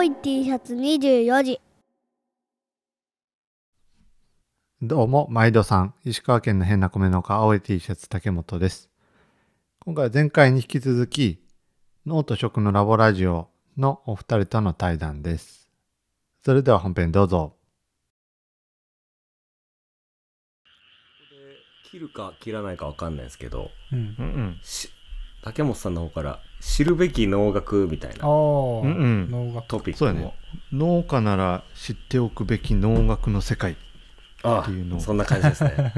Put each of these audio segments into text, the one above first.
青い T シャツ24時どうも、毎度さん。石川県の変な米農家、青い T シャツ竹本です。今回は前回に引き続き、脳と食のラボラジオのお二人との対談です。それでは本編どうぞ。切るか切らないか分かんないですけどうん。うんし竹本さんの方から知るべき能楽みたいなああ、うんうん能楽トピックもそうやね。農家なら知っておくべき農学の世界。あっていうのをそんな感じですね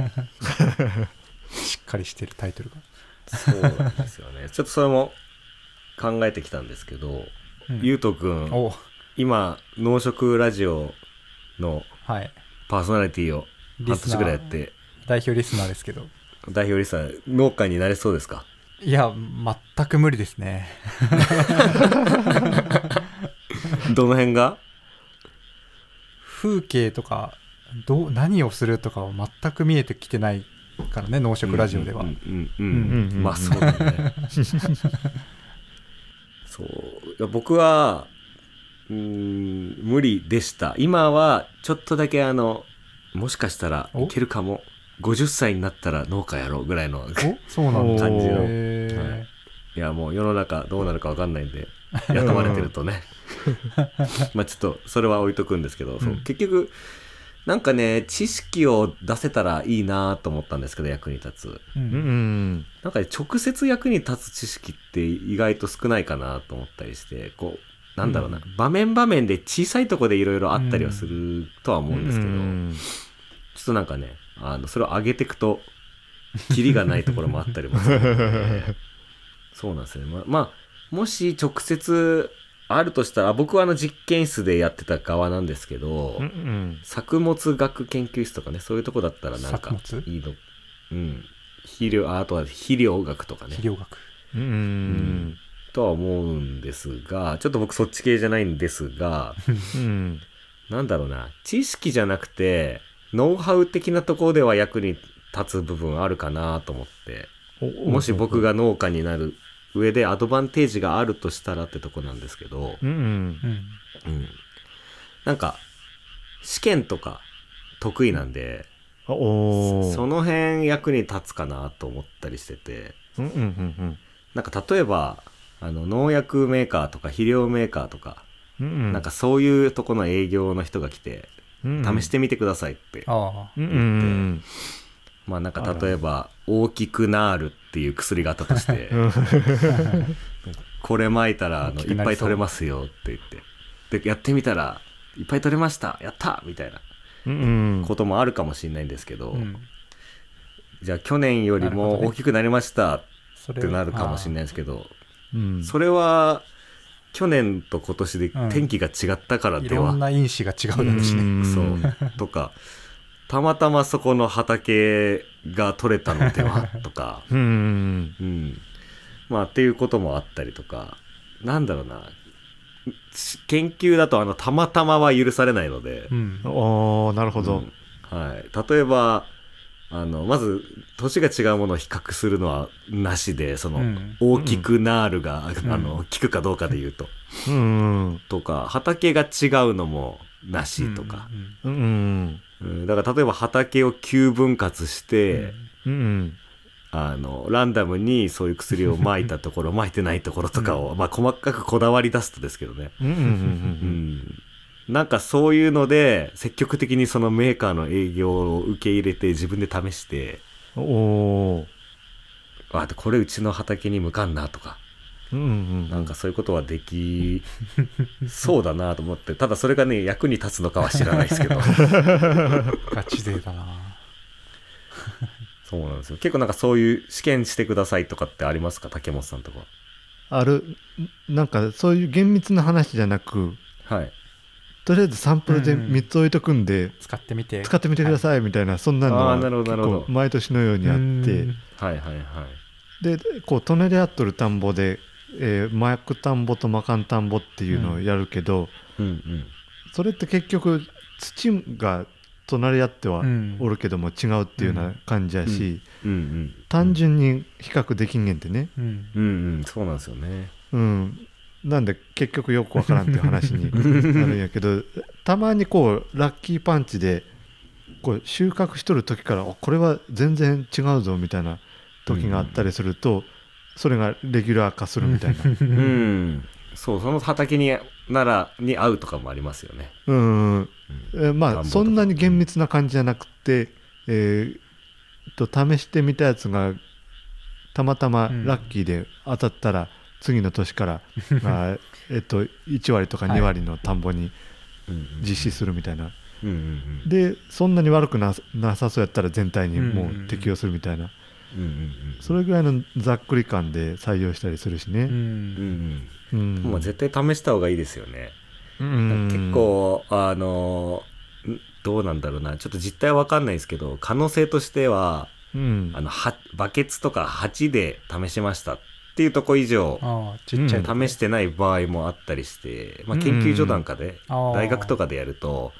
しっかりしてるタイトルが。そうなんですよねちょっとそれも考えてきたんですけど、うんゆうとくんお今農食ラジオのはい。パーソナリティを半年リスナーぐらいやって代表リスナーですけど。代表リスナー農家になれそうですか？いや、全く無理ですね。どの辺が？風景とか、どう、何をするとかは全く見えてきてないからね、農食ラジオでは。うんうん。うんうんうんうん。まあそうだね。そう。僕はうーん無理でした。今はちょっとだけあのもしかしたらいけるかも50歳になったら農家やろうぐらいのおそうなんだ。感じの。はい。いやもう世の中どうなるか分かんないんで 雇われてるとね。まあちょっとそれは置いとくんですけど、そううん。結局なんかね知識を出せたらいいなと思ったんですけど役に立つ。ううんん。なんかね直接役に立つ知識って意外と少ないかなと思ったりしてこうなんだろうな、うん。場面場面で小さいとこでいろいろあったりはするとは思うんですけど、うん。ちょっとなんかねあのそれを上げていくとキリがないところもあったりもするので。そうなんですね。まあ、まあ、もし直接あるとしたら僕はあの実験室でやってた側なんですけど、うんうん。作物学研究室とかねそういうとこだったらなんかいいのうん。肥料ああとは肥料学とかね。肥料学。うんうんとは思うんですがちょっと僕そっち系じゃないんですがうん。なんだろうな。知識じゃなくてノウハウ的なところでは役に立つ部分あるかなと思って。おもし僕が農家になる上でアドバンテージがあるとしたらってとこなんですけど、うんうん。うん。うん、なんか試験とか得意なんでその辺役に立つかなと思ったりしてて。うんうんうんなんか例えばあの農薬メーカーとか肥料メーカーとか、うんうん。なんかそういうとこの営業の人が来てうん試してみてくださいって、ああ。うんうんまあなんか例えば大きくなるっていう薬があったとしてうん これ撒いたらあのいっぱい取れますよって言って。でやってみたらいっぱい取れました。やった！みたいなこともあるかもしれないんですけど、うん。じゃあ去年よりも大きくなりましたっそれてなるかもしれい。ないですけど、うん。それは去年と今年で天気が違ったからいでは、ろんな因子が違うだろうしね。ん。そう。とかたまたまそこの畑が取れたのではとか、うんうん、まあっていうこともあったりとか。なんだろうな。し研究だとあのたまたまは許されないので、うん。おーなるほど。うん。はい、例えばあのまず年が違うものを比較するのはなしでその、うん。大きくなるが、ん。あの効くかどうかで言うと、うん。とか畑が違うのもなしとか、うん。だから例えば畑を9分割して、うん。あのランダムにそういう薬を撒いたところ撒いてないところとかを、まあ、細かくこだわり出すとですけどね、うんなんかそういうので積極的にそのメーカーの営業を受け入れて自分で試してうんおー。あでこれうちの畑に向かんなとか。うんうんなんかそういうことはできそうだなと思って。ただそれがね役に立つのかは知らないですけど。ガチ勢だな。そうなんですよ。結構なんかそういう試験してくださいとかってありますか？竹本さんとかある。なんかそういう厳密な話じゃなくはいとりあえずサンプルでうんうん。3つ置いとくんで使ってみて。使ってみてくださいみたいなそんなのはあーなるほどなるほど。結構毎年のようにあって。うん。はいはいはい。でこう隣り合っとる田んぼで、えー、巻く田んぼと巻かん田んぼっていうのをやるけど、うんうん。それって結局土が隣り合ってはうん。おるけども違うっていうような感じやし、うんうん単純に比較できんげんってね、うん。うんうんそうなんですよね。うん、なんで結局よくわからんっていう話になるんやけどたまにこうラッキーパンチでこう収穫しとる時からあこれは全然違うぞみたいな時があったりすると、それがレギュラー化するみたいな。うん。そうその畑にならに合うとかもありますよね。うんえまあそんなに厳密な感じじゃなくて、えーと試してみたやつがたまたまラッキーで当たったら、次の年から、まあえっと、1割とか2割の田んぼに実施するみたいな、でそんなに悪くななさそうやったら全体にもう適用するみたいな、それぐらいのざっくり感で採用したりするしね。うんうんうん。うん。まあ絶対試した方がいいですよね。うん。結構あのんどうなんだろうな。ちょっと実態わかんないですけど可能性としてはうん。あのはバケツとか鉢で試しましたっていうとこ以上ちっちゃいの試してない場合もあったりして、まあ、研究所なんかで、大学とかでやると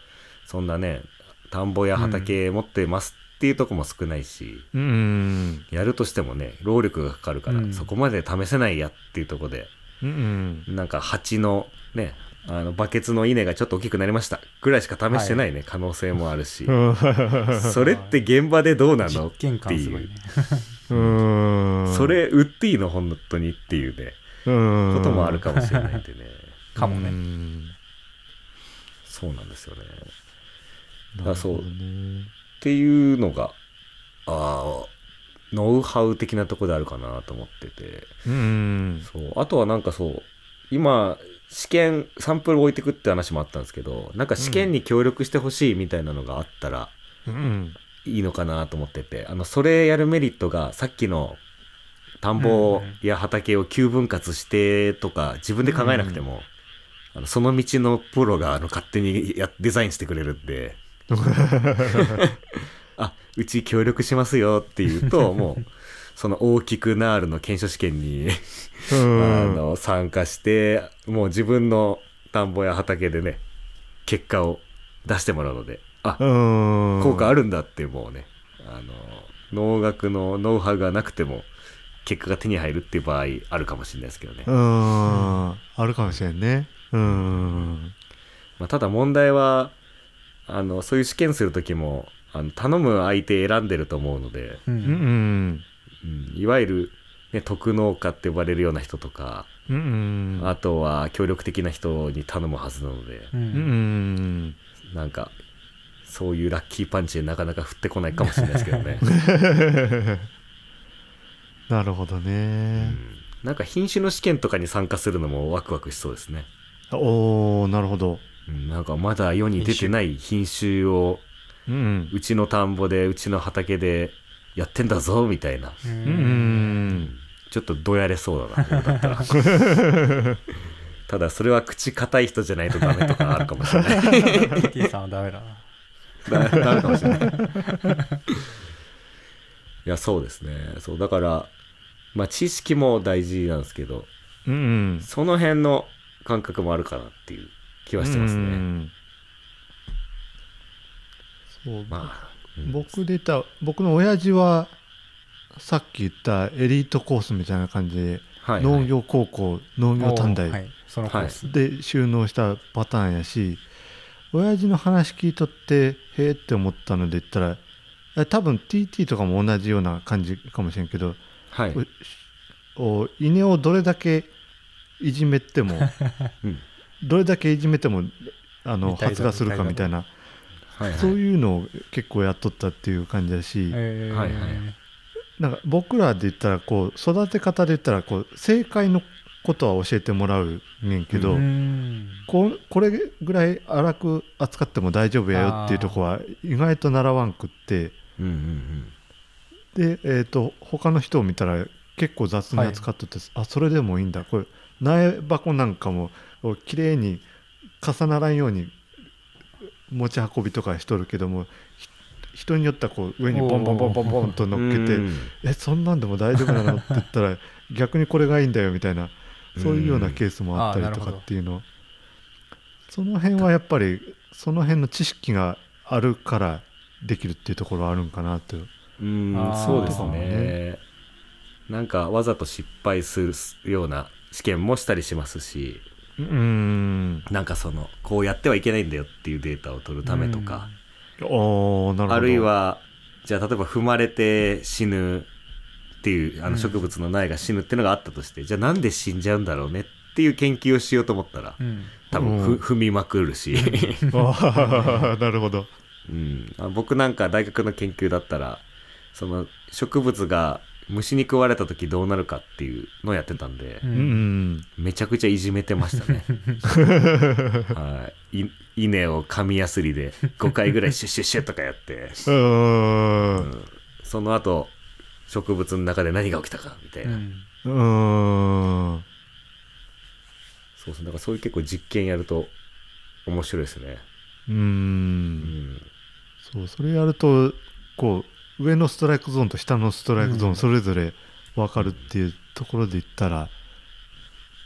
そんなね田んぼや畑持ってますっていうとこも少ないし、うん。やるとしてもね労力がかかるから、うん。そこまで試せないやっていうとこでうんなんか鉢のねあのバケツの稲がちょっと大きくなりましたぐらいしか試してないね、可能性もあるし、う んそれって現場でどうなの？っていうそれ売っていいの本当にっていうね。うん。こともあるかもしれないんでね。かもね。うん。そうなんですよね。あそう。っていうのがあーノウハウ的なところであるかなと思ってて。うんそう。あとはなんかそう今試験サンプル置いてくって話もあったんですけどなんか試験に協力してほしいみたいなのがあったらうんいいのかなと思ってて。あのそれやるメリットがさっきの田んぼや畑を9分割してとか自分で考えなくても、あのその道のプロがあの勝手にやデザインしてくれるんで。あうち協力しますよって言うともうその大きくなるの検証試験にあうん。の参加してもう自分の田んぼや畑でね結果を出してもらうのであうん。効果あるんだってもうね。あの農学のノウハウがなくても結果が手に入るっていう場合あるかもしれないですけどね、うん。あるかもしれんね。うん。まあ、ただ問題はあのそういう試験する時もあの頼む相手選んでると思うので、ううん。んうん、いわゆる、ね、特農家って呼ばれるような人とかうんうん。あとは協力的な人に頼むはずなので。ううん。ん。なんかそういうラッキーパンチでなかなか降ってこないかもしれないですけどね、なるほどうねん。なんか品種の試験とかに参加するのもワクワクしそうですね、おおなるほど。うん、なんかまだ世に出てない品種をうんうちの田んぼでうちの畑でやってんだぞみたいな。ううんん。ちょっとどやれそうだなだったら。ただそれは口硬い人じゃないとダメとかあるかもしれない。T さんはダメだなだダメかもしれない。いやそうですね。そうだからまあ知識も大事なんですけどうんうん。その辺の感覚もあるかなっていう気はしてますね、うんそう。まあ、うん。僕で言ったら僕の親父はさっき言ったエリートコースみたいな感じで、はいはい。農業高校農業短大はいそのコース。で収納したパターンやし親父の話聞いとってへえって思ったので言ったらえ多分 TT とかも同じような感じかもしれんけどはい、お稲をどれだけいじめても うん。どれだけいじめてもあの発芽するかみたいなはいはい。そういうのを結構やっとったっていう感じだし、えー。はいはい。なんか僕らで言ったらこう育て方で言ったらこう正解のことは教えてもらうねんけど、うん。こうこれぐらい荒く扱っても大丈夫やよっていうとこは意外と習わんくって。うんうんで、えー、と他の人を見たら結構雑に扱っとって、あそれでもいいんだ。これ苗箱なんかも綺麗に重ならんように持ち運びとかしとるけどもひ人によってはこう上にボンボンボンボンボンとうん乗っけてうんえそんなんでも大丈夫なの？って言ったら逆にこれがいいんだよみたいなそういうようなケースもあったりとかっていうの。その辺はやっぱりその辺の知識があるからできるっていうところはあるんかなとうんそうですね。ね。なんかわざと失敗するような試験もしたりしますし。うん。なんかそのこうやってはいけないんだよっていうデータを取るためとか、おーなるほど。あるいはじゃあ例えば踏まれて死ぬっていうあの植物の苗が死ぬっていうのがあったとして、じゃあなんで死んじゃうんだろうねっていう研究をしようと思ったらうん。多分踏みまくるし、あーなるほど。うん、あ僕なんか大学の研究だったらその植物が虫に食われた時どうなるかっていうのをやってたんで、ううん。んめちゃくちゃいじめてましたね。はい。い稲を紙やすりで5回ぐらいシュッシュッシュッとかやって、うん。その後、植物の中で何が起きたかみたいな。うんうんそうそう。だからそういう結構実験やると面白いですね。ううんん。そうそれやるとこう上のストライクゾーンと下のストライクゾーうんンそれぞれ分かるっていうところで言ったら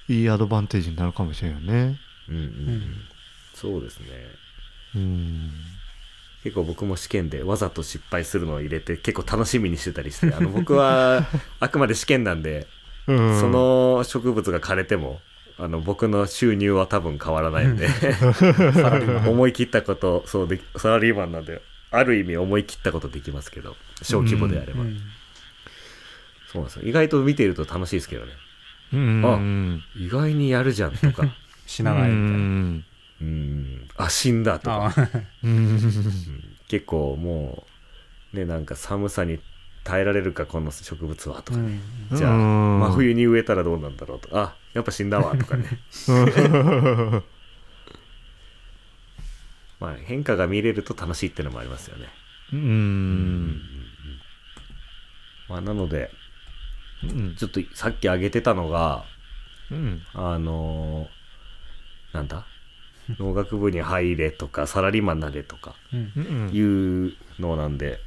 いいアドバンテージになるかもしれんよねうんうん、うんそうですね。うん結構僕も試験でわざと失敗するのを入れて結構楽しみにしてたりして、あの僕は あくまで試験なんで、うん。その植物が枯れても、あの僕の収入は多分変わらないんで、思い切ったことそうでサラリーマンなんである意味思い切ったことできますけど小規模であれば、うん。そうなんですよ。意外と見ていると楽しいですけどね。うん。あうん意外にやるじゃんとか。死なないみたいなうん。あ死んだとか。結構もうねなんか寒さに耐えられるかこの植物はとか、うん。じゃあうん。真冬に植えたらどうなんだろうと。あやっぱ死んだわとかね。まあ変化が見れると楽しいっていうのもありますよね。うん。まあなのでうん。ちょっとさっき挙げてたのがうん。あのーなんだ？農学部に入れとかサラリーマンになれとかうん。うんいうのなんで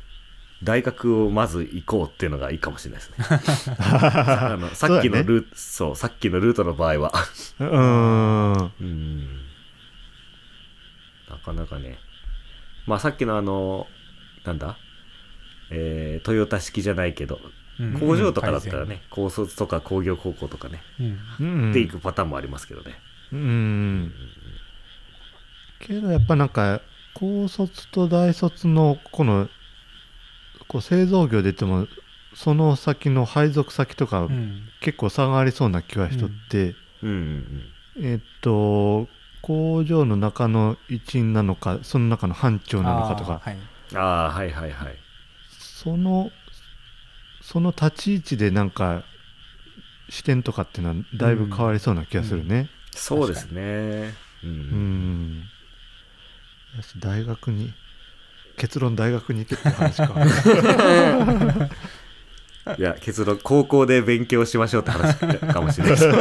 大学をまず行こうっていうのがいいかもしれないですね。あのさっきのルートそう,、さっきのルートの場合は。うん。うん。なかなかね。まあさっきのあのなんだ？えートヨタ式じゃないけどうん。工場とかだったらね、高卒とか工業高校とかね、うん。うんで行くパターンもありますけどね。うんけどやっぱなんか高卒と大卒のこのこう製造業で言ってもその先の配属先とかうん結構差がありそうな気がしとって、うんうんえっと工場の中の一員なのかその中の班長なのかとかあーはいはいはいはい。そのその立ち位置でなんか視点とかっていうのはだいぶ変わりそうな気がするね。そうですね。う。うん大学に結論大学に行けって話か。いや、結論、高校で勉強しましょうって話かもしれないです。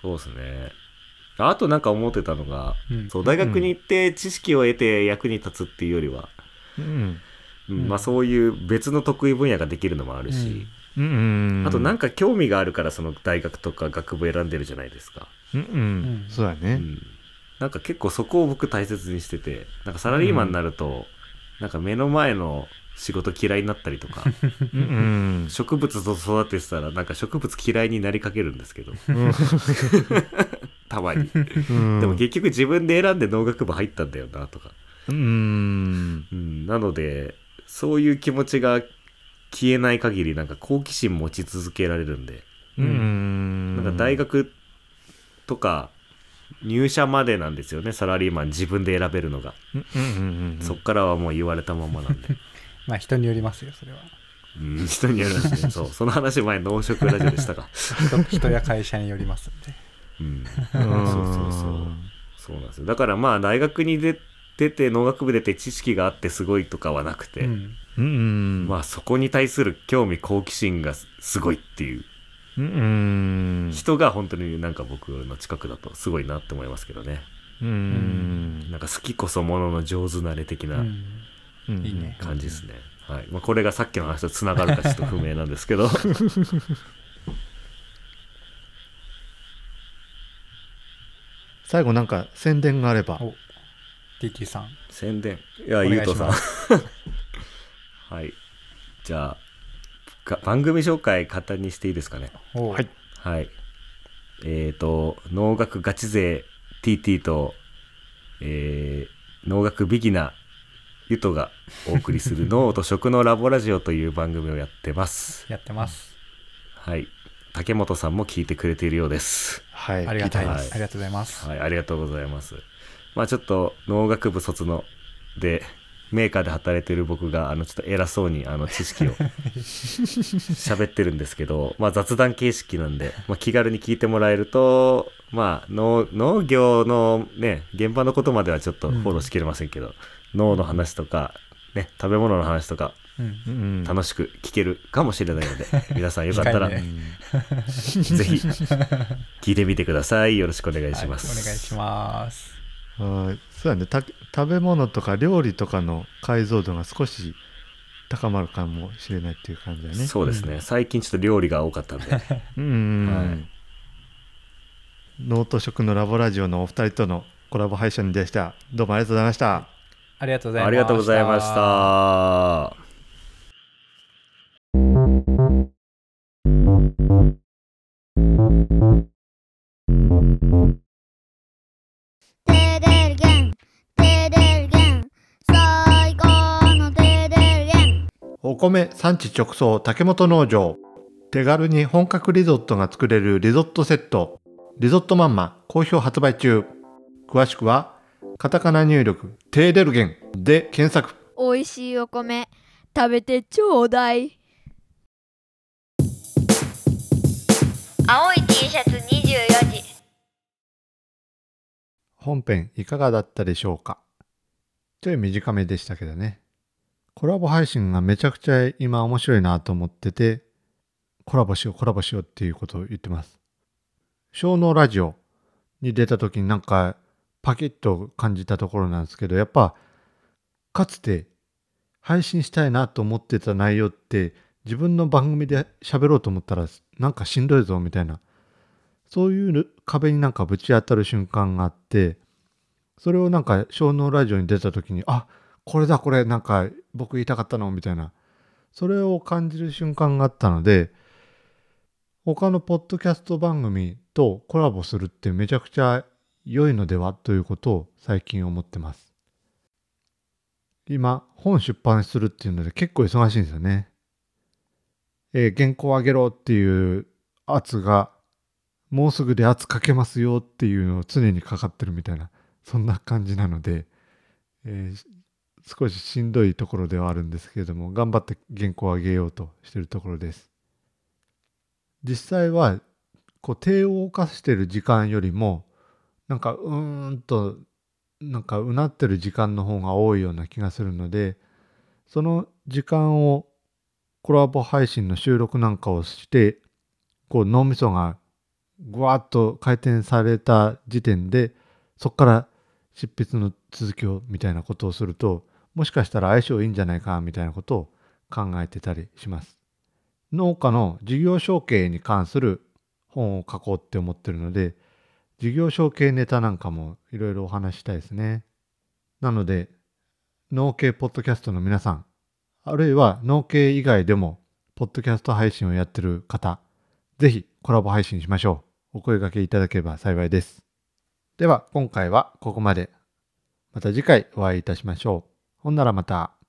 そうですね。あとなんか思ってたのが、うんそう大学に行って知識を得て役に立つっていうよりは、うん。うんうんまあそういう別の得意分野ができるのもあるし、うん。あとなんか興味があるからその大学とか学部選んでるじゃないですか。うんうん。そうだね。うん、なんか結構そこを僕大切にしててなんかサラリーマンになると、なんか目の前の仕事嫌いになったりとかうんうん。植物と育ててたらなんか植物嫌いになりかけるんですけどたまに、うんでも結局自分で選んで農学部入ったんだよなとか、うん。うん、なのでそういう気持ちが消えない限りなんか好奇心持ち続けられるんで、うん。なんか大学とか入社までなんですよねサラリーマン自分で選べるのが、うんうんうんうん。そっからはもう言われたままなんで、まあ人によりますよそれは。うん、人によるんですね。そう。その話前農食ラジオでしたか、人人や会社によりますんで。うん、うん。そうそうそう。そうなんですよ。だからまあ大学に出出て農学部出て知識があってすごいとかはなくて、うん。うんうん。まあそこに対する興味好奇心がすすごいっていう。人が本当になんか僕の近くだとすごいなって思いますけどね。うん。なんか好きこそものの上手なれ的な感じですね、はい。まあ、これがさっきの話とつながるかちょっと不明なんですけど。最後なんか宣伝があれば。お TT さん宣伝いやゆうとさん はいじゃあが番組紹介簡単にしていいですかね？はいはい。えっ、と、農学ガチ勢 TT と、えー、農学ビギナーゆとがお送りする 農と食のラボラジオという番組をやってます。やってます。はい。竹本さんも聞いてくれているようです。はい。ありがたいはいです。ありがとうございます。はい、ありがとうございます。まあちょっと農学部卒ので、メーカーで働いてる僕が、あの、ちょっと偉そうに、あの、知識を 喋ってるんですけど、まあ雑談形式なんで、まあ気軽に聞いてもらえると、まあ農、農業のね、現場のことまではちょっとフォローしきれませんけど、農の話とか、ね、食べ物の話とか、うん。うん楽しく聞けるかもしれないので、皆さんよかったら、機会ぜねひ、聞いてみてください。よろしくお願いしはいお願います。します。はいそうやね。た食べ物とか料理とかの解像度が少し高まるかもしれないっていう感じだね。そうですね、最近ちょっと料理が多かったんで。うん。うん。うん、はい。脳と食のラボラジオのお二人とのコラボ配信でした。どうもありがとうございました。ありがとうございました。ありがとうございました。テ米産地直送竹本農場。手軽に本格リゾットが作れるリゾットセット。リゾットマンマ好評発売中。詳しくはカタカナ入力テーデルゲンで検索。美味しいお米食べてちょうだい。青い T シャツ24時。本編いかがだったでしょうか？ちょい短めでしたけどね。コラボ配信がめちゃくちゃ今面白いなと思ってて、コラボしようコラボしようっていうことを言ってます。小脳ラジオに出た時になんかパキッと感じたところなんですけど、やっぱかつて配信したいなと思ってた内容って自分の番組で喋ろうと思ったらなんかしんどいぞみたいなそういう壁になんかぶち当たる瞬間があって、それをなんか小脳ラジオに出た時に、あっ、これだこれなんか僕言いたかったのみたいな、それを感じる瞬間があったので、他のポッドキャスト番組とコラボするってめちゃくちゃ良いのではということを最近思ってます。今、本出版するっていうので結構忙しいんですよね。えー原稿あげろっていう圧がもうすぐで圧かけますよっていうのを常にかかってるみたいなそんな感じなので、えー少ししんどいところではあるんですけれども頑張って原稿を上げようとしているところです。実際はこう手を動かしてる時間よりもなんかうーんとなんかうなってる時間の方が多いような気がするのでその時間をコラボ配信の収録なんかをしてこう脳みそがぐわっと回転された時点でそこから執筆の続きをみたいなことをするともしかしたら相性いいんじゃないかみたいなことを考えてたりします農家の事業承継に関する本を書こうって思ってるので事業承継ネタなんかもいろいろお話したいですねなので農系ポッドキャストの皆さんあるいは農系以外でもポッドキャスト配信をやってる方ぜひコラボ配信しましょう。お声掛けいただければ幸いです。では今回はここまで。また次回お会いいたしましょう。ほんならまた。